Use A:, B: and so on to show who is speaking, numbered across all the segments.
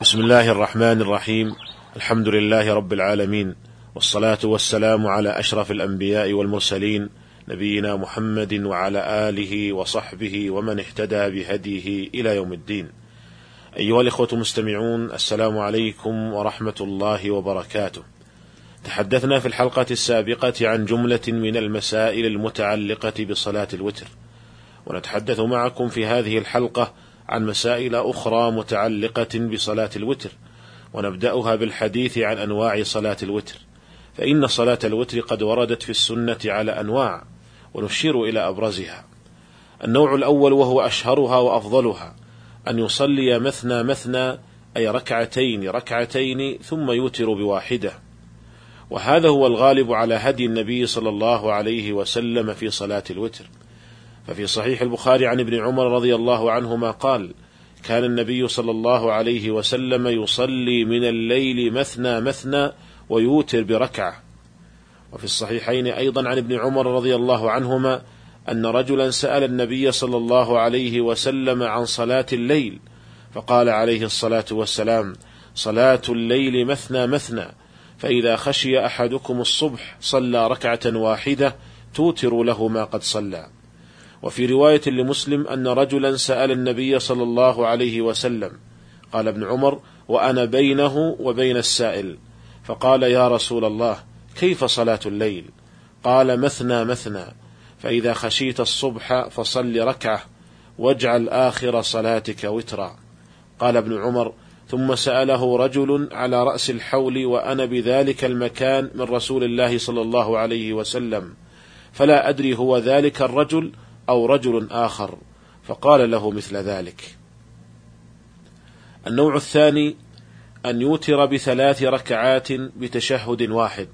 A: بسم الله الرحمن الرحيم. الحمد لله رب العالمين. والصلاة والسلام على أشرف الأنبياء والمرسلين نبينا محمد وعلى آله وصحبه ومن اهتدى بهديه إلى يوم الدين. أيها الإخوة المستمعون السلام عليكم ورحمة الله وبركاته. تحدثنا في الحلقة السابقة عن جملة من المسائل المتعلقة بصلاة الوتر. ونتحدث معكم في هذه الحلقة عن مسائل أخرى متعلقة بصلاة الوتر ونبدأها بالحديث عن أنواع صلاة الوتر فإن صلاة الوتر قد وردت في السنة على أنواع ونشير إلى أبرزها. النوع الأول وهو أشهرها وأفضلها أن يصلي مثنى مثنى أي ركعتين ركعتين ثم يوتر بواحدة. وهذا هو الغالب على هدي النبي صلى الله عليه وسلم في صلاة الوتر. ففي صحيح البخاري عن ابن عمر رضي الله عنهما قال كان النبي صلى الله عليه وسلم يصلي من الليل مثنى مثنى ويوتر بركعة. وفي الصحيحين أيضا عن ابن عمر رضي الله عنهما أن رجلا سأل النبي صلى الله عليه وسلم عن صلاة الليل فقال عليه الصلاة والسلام صلاة الليل مثنى مثنى فإذا خشي أحدكم الصبح صلى ركعة واحدة توتر له ما قد صلى. وفي رواية لمسلم أن رجلا سأل النبي صلى الله عليه وسلم قال ابن عمر وأنا بينه وبين السائل فقال يا رسول الله كيف صلاة الليل؟ قال مثنى مثنى فإذا خشيت الصبح فصل ركعة واجعل آخر صلاتك وترا قال ابن عمر ثم سأله رجل على رأس الحول وأنا بذلك المكان من رسول الله صلى الله عليه وسلم فلا أدري هو ذلك الرجل أو رجل آخر فقال له مثل ذلك. النوع الثاني أن يوتر بثلاث ركعات بتشهد واحد،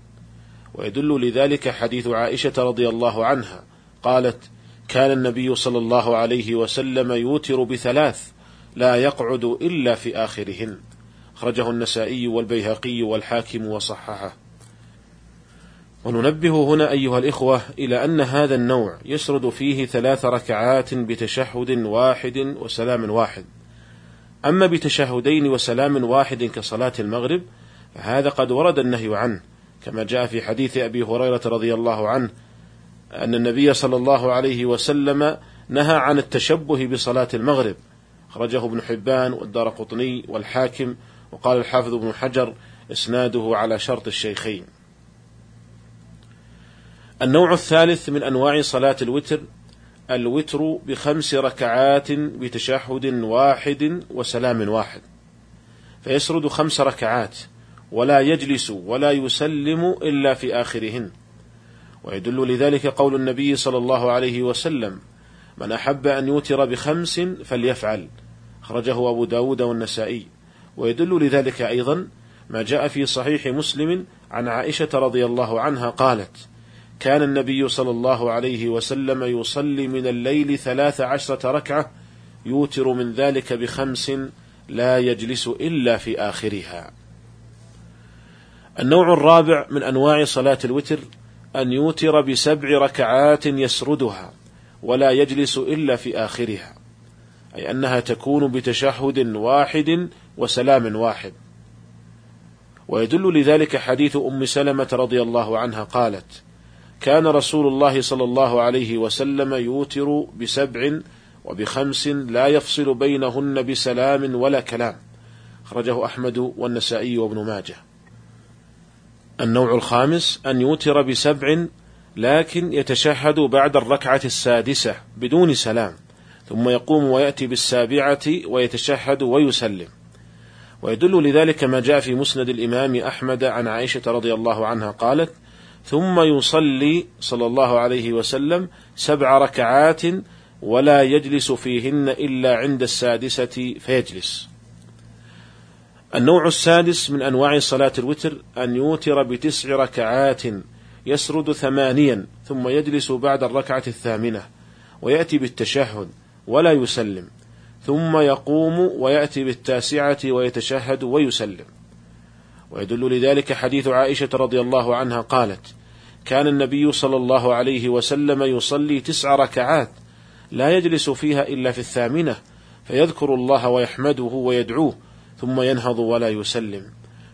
A: ويدل لذلك حديث عائشة رضي الله عنها قالت: كان النبي صلى الله عليه وسلم يوتر بثلاث لا يقعد إلا في آخرهن. أخرجه النسائي والبيهقي والحاكم وصححه. وننبه هنا أيها الإخوة إلى أن هذا النوع يسرد فيه ثلاث ركعات بتشهد واحد وسلام واحد. أما بتشهدين وسلام واحد كصلاة المغرب فهذا قد ورد النهي عنه كما جاء في حديث أبي هريرة رضي الله عنه أن النبي صلى الله عليه وسلم نهى عن التشبه بصلاة المغرب. أخرجه ابن حبان والدار قطني والحاكم وقال الحافظ ابن حجر إسناده على شرط الشيخين. النوع الثالث من أنواع صلاة الوتر الوتر بخمس ركعات بتشهد واحد وسلام واحد. فيسرد خمس ركعات ولا يجلس ولا يسلم إلا في آخرهن. ويدل لذلك قول النبي صلى الله عليه وسلم من أحب أن يوتر بخمس فليفعل أخرجه أبو داود والنسائي. ويدل لذلك أيضا ما جاء في صحيح مسلم عن عائشة رضي الله عنها قالت كان النبي صلى الله عليه وسلم يصلي من الليل ثلاث عشرة ركعة يوتر من ذلك بخمس لا يجلس إلا في آخرها. النوع الرابع من أنواع صلاة الوتر أن يوتر بسبع ركعات يسردها ولا يجلس إلا في آخرها. أي أنها تكون بتشهد واحد وسلام واحد. ويدل لذلك حديث أم سلمة رضي الله عنها قالت: كان رسول الله صلى الله عليه وسلم يوتر بسبع وبخمس لا يفصل بينهن بسلام ولا كلام. أخرجه أحمد والنسائي وابن ماجه. النوع الخامس أن يوتر بسبع لكن يتشهد بعد الركعة السادسة بدون سلام ثم يقوم ويأتي بالسابعة ويتشهد ويسلم. ويدل لذلك ما جاء في مسند الإمام أحمد عن عائشة رضي الله عنها قالت ثم يصلي صلى الله عليه وسلم سبع ركعات ولا يجلس فيهن إلا عند السادسة فيجلس. النوع السادس من أنواع صلاة الوتر أن يوتر بتسع ركعات يسرد ثمانيا ثم يجلس بعد الركعة الثامنة ويأتي بالتشهد ولا يسلم ثم يقوم ويأتي بالتاسعة ويتشهد ويسلم. ويدل لذلك حديث عائشة رضي الله عنها قالت: كان النبي صلى الله عليه وسلم يصلي تسع ركعات لا يجلس فيها إلا في الثامنة فيذكر الله ويحمده ويدعوه ثم ينهض ولا يسلم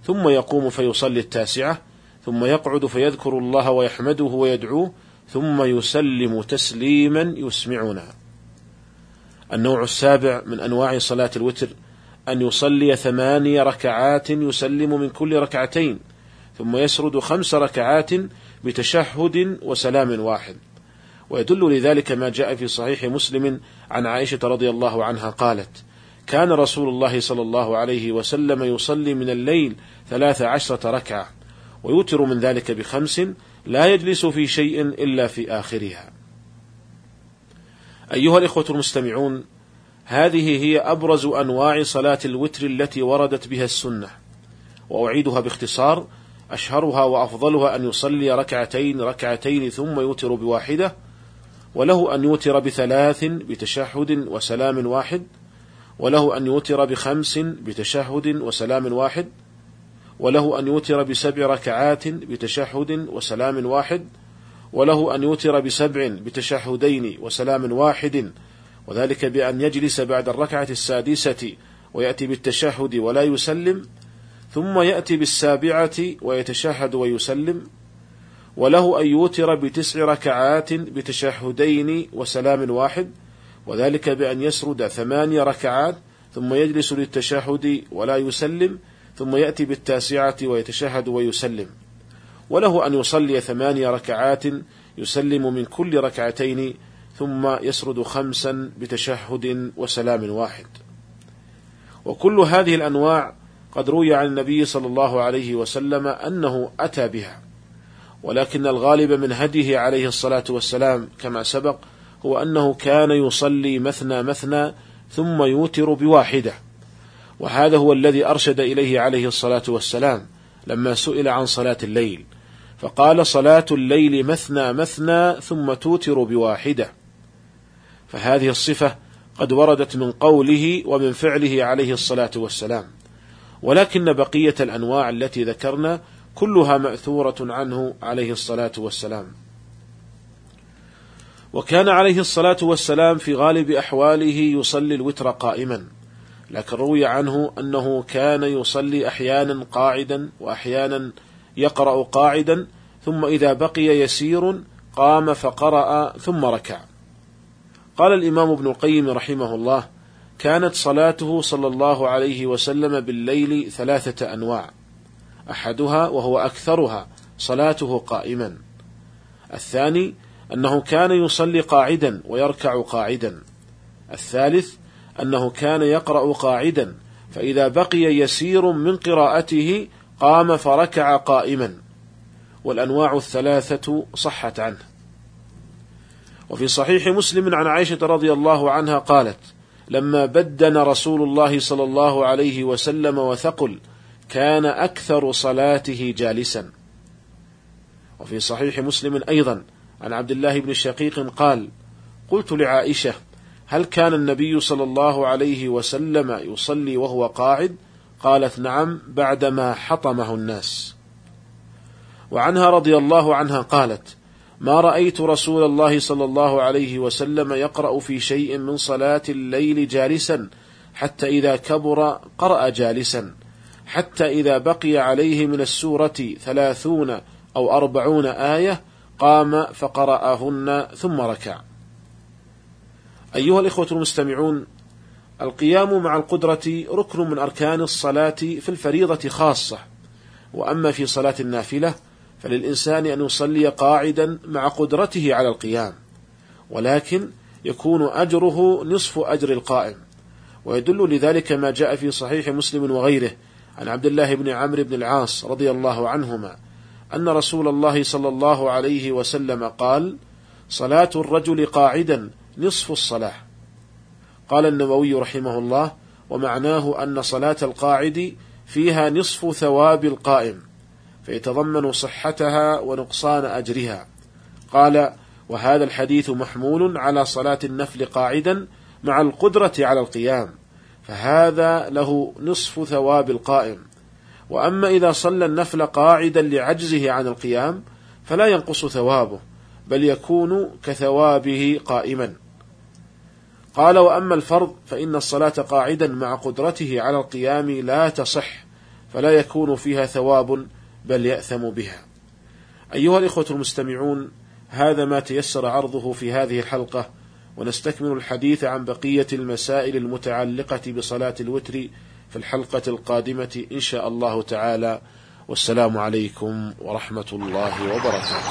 A: ثم يقوم فيصلي التاسعة ثم يقعد فيذكر الله ويحمده ويدعوه ثم يسلم تسليما يسمعنا. النوع السابع من أنواع صلاة الوتر أن يصلي ثماني ركعات يسلم من كل ركعتين ثم يسرد خمس ركعات بتشهد وسلام واحد. ويدل لذلك ما جاء في صحيح مسلم عن عائشة رضي الله عنها قالت كان رسول الله صلى الله عليه وسلم يصلي من الليل ثلاث عشرة ركعة ويوتر من ذلك بخمس لا يجلس في شيء إلا في آخرها. أيها الإخوة المستمعون هذه هي أبرز أنواع صلاة الوتر التي وردت بها السنة وأعيدها باختصار أشهرها وأفضلها أن يصلي ركعتين ركعتين ثم يوتر بواحدة وله أن يوتر بثلاث بتشهد وسلام واحد وله أن يوتر بخمس بتشهد وسلام واحد وله أن يوتر بسبع ركعات بتشهد وسلام واحد وله أن يوتر بسبع بتشهدين وسلام واحد وذلك بأن يجلس بعد الركعة السادسة ويأتي بالتشهد ولا يسلم ثم يأتي بالسابعة ويتشهد ويسلم وله أن يوتر بتسع ركعات بتشهدين وسلام واحد وذلك بأن يسرد ثماني ركعات ثم يجلس للتشهد ولا يسلم ثم يأتي بالتاسعة ويتشهد ويسلم. وله أن يصلي ثماني ركعات يسلم من كل ركعتين ثم يسرد خمسا بتشهد وسلام واحد. وكل هذه الأنواع قد روي عن النبي صلى الله عليه وسلم أنه أتى بها ولكن الغالب من هديه عليه الصلاة والسلام كما سبق هو أنه كان يصلي مثنى مثنى ثم يوتر بواحدة. وهذا هو الذي أرشد إليه عليه الصلاة والسلام لما سئل عن صلاة الليل فقال صلاة الليل مثنى مثنى ثم توتر بواحدة. فهذه الصفة قد وردت من قوله ومن فعله عليه الصلاة والسلام. ولكن بقية الأنواع التي ذكرنا كلها مأثورة عنه عليه الصلاة والسلام. وكان عليه الصلاة والسلام في غالب أحواله يصلي الوتر قائما لكن روي عنه أنه كان يصلي أحيانا قاعدا وأحيانا يقرأ قاعدا ثم إذا بقي يسير قام فقرأ ثم ركع. قال الإمام ابن القيم رحمه الله كانت صلاته صلى الله عليه وسلم بالليل ثلاثة أنواع أحدها وهو أكثرها صلاته قائما. الثاني أنه كان يصلي قاعدا ويركع قاعدا. الثالث أنه كان يقرأ قاعدا فإذا بقي يسير من قراءته قام فركع قائما. والأنواع الثلاثة صحت عنه. وفي صحيح مسلم عن عائشة رضي الله عنها قالت لما بدن رسول الله صلى الله عليه وسلم وثقل كان أكثر صلاته جالسا. وفي صحيح مسلم أيضا عن عبد الله بن الشقيق قال قلت لعائشة هل كان النبي صلى الله عليه وسلم يصلي وهو قاعد؟ قالت نعم بعدما حطمه الناس. وعنها رضي الله عنها قالت ما رأيت رسول الله صلى الله عليه وسلم يقرأ في شيء من صلاة الليل جالسا حتى إذا كبر قرأ جالسا حتى إذا بقي عليه من السورة ثلاثون أو أربعون آية قام فقرأهن ثم ركع. أيها الإخوة المستمعون القيام مع القدرة ركن من أركان الصلاة في الفريضة خاصة وأما في صلاة النافلة فللإنسان أن يصلي قاعدا مع قدرته على القيام ولكن يكون أجره نصف أجر القائم. ويدل لذلك ما جاء في صحيح مسلم وغيره عن عبد الله بن عمرو بن العاص رضي الله عنهما أن رسول الله صلى الله عليه وسلم قال صلاة الرجل قاعدا نصف الصلاة. قال النووي رحمه الله ومعناه أن صلاة القاعد فيها نصف ثواب القائم. فيتضمن صحتها ونقصان أجرها. قال وهذا الحديث محمول على صلاة النفل قاعدا مع القدرة على القيام فهذا له نصف ثواب القائم. وأما إذا صلى النفل قاعدا لعجزه عن القيام فلا ينقص ثوابه بل يكون كثوابه قائما. قال وأما الفرض فإن الصلاة قاعدا مع قدرته على القيام لا تصح فلا يكون فيها ثواب بل يأثم بها. أيها الإخوة المستمعون هذا ما تيسر عرضه في هذه الحلقة ونستكمل الحديث عن بقية المسائل المتعلقة بصلاة الوتر في الحلقة القادمة إن شاء الله تعالى. والسلام عليكم ورحمة الله وبركاته.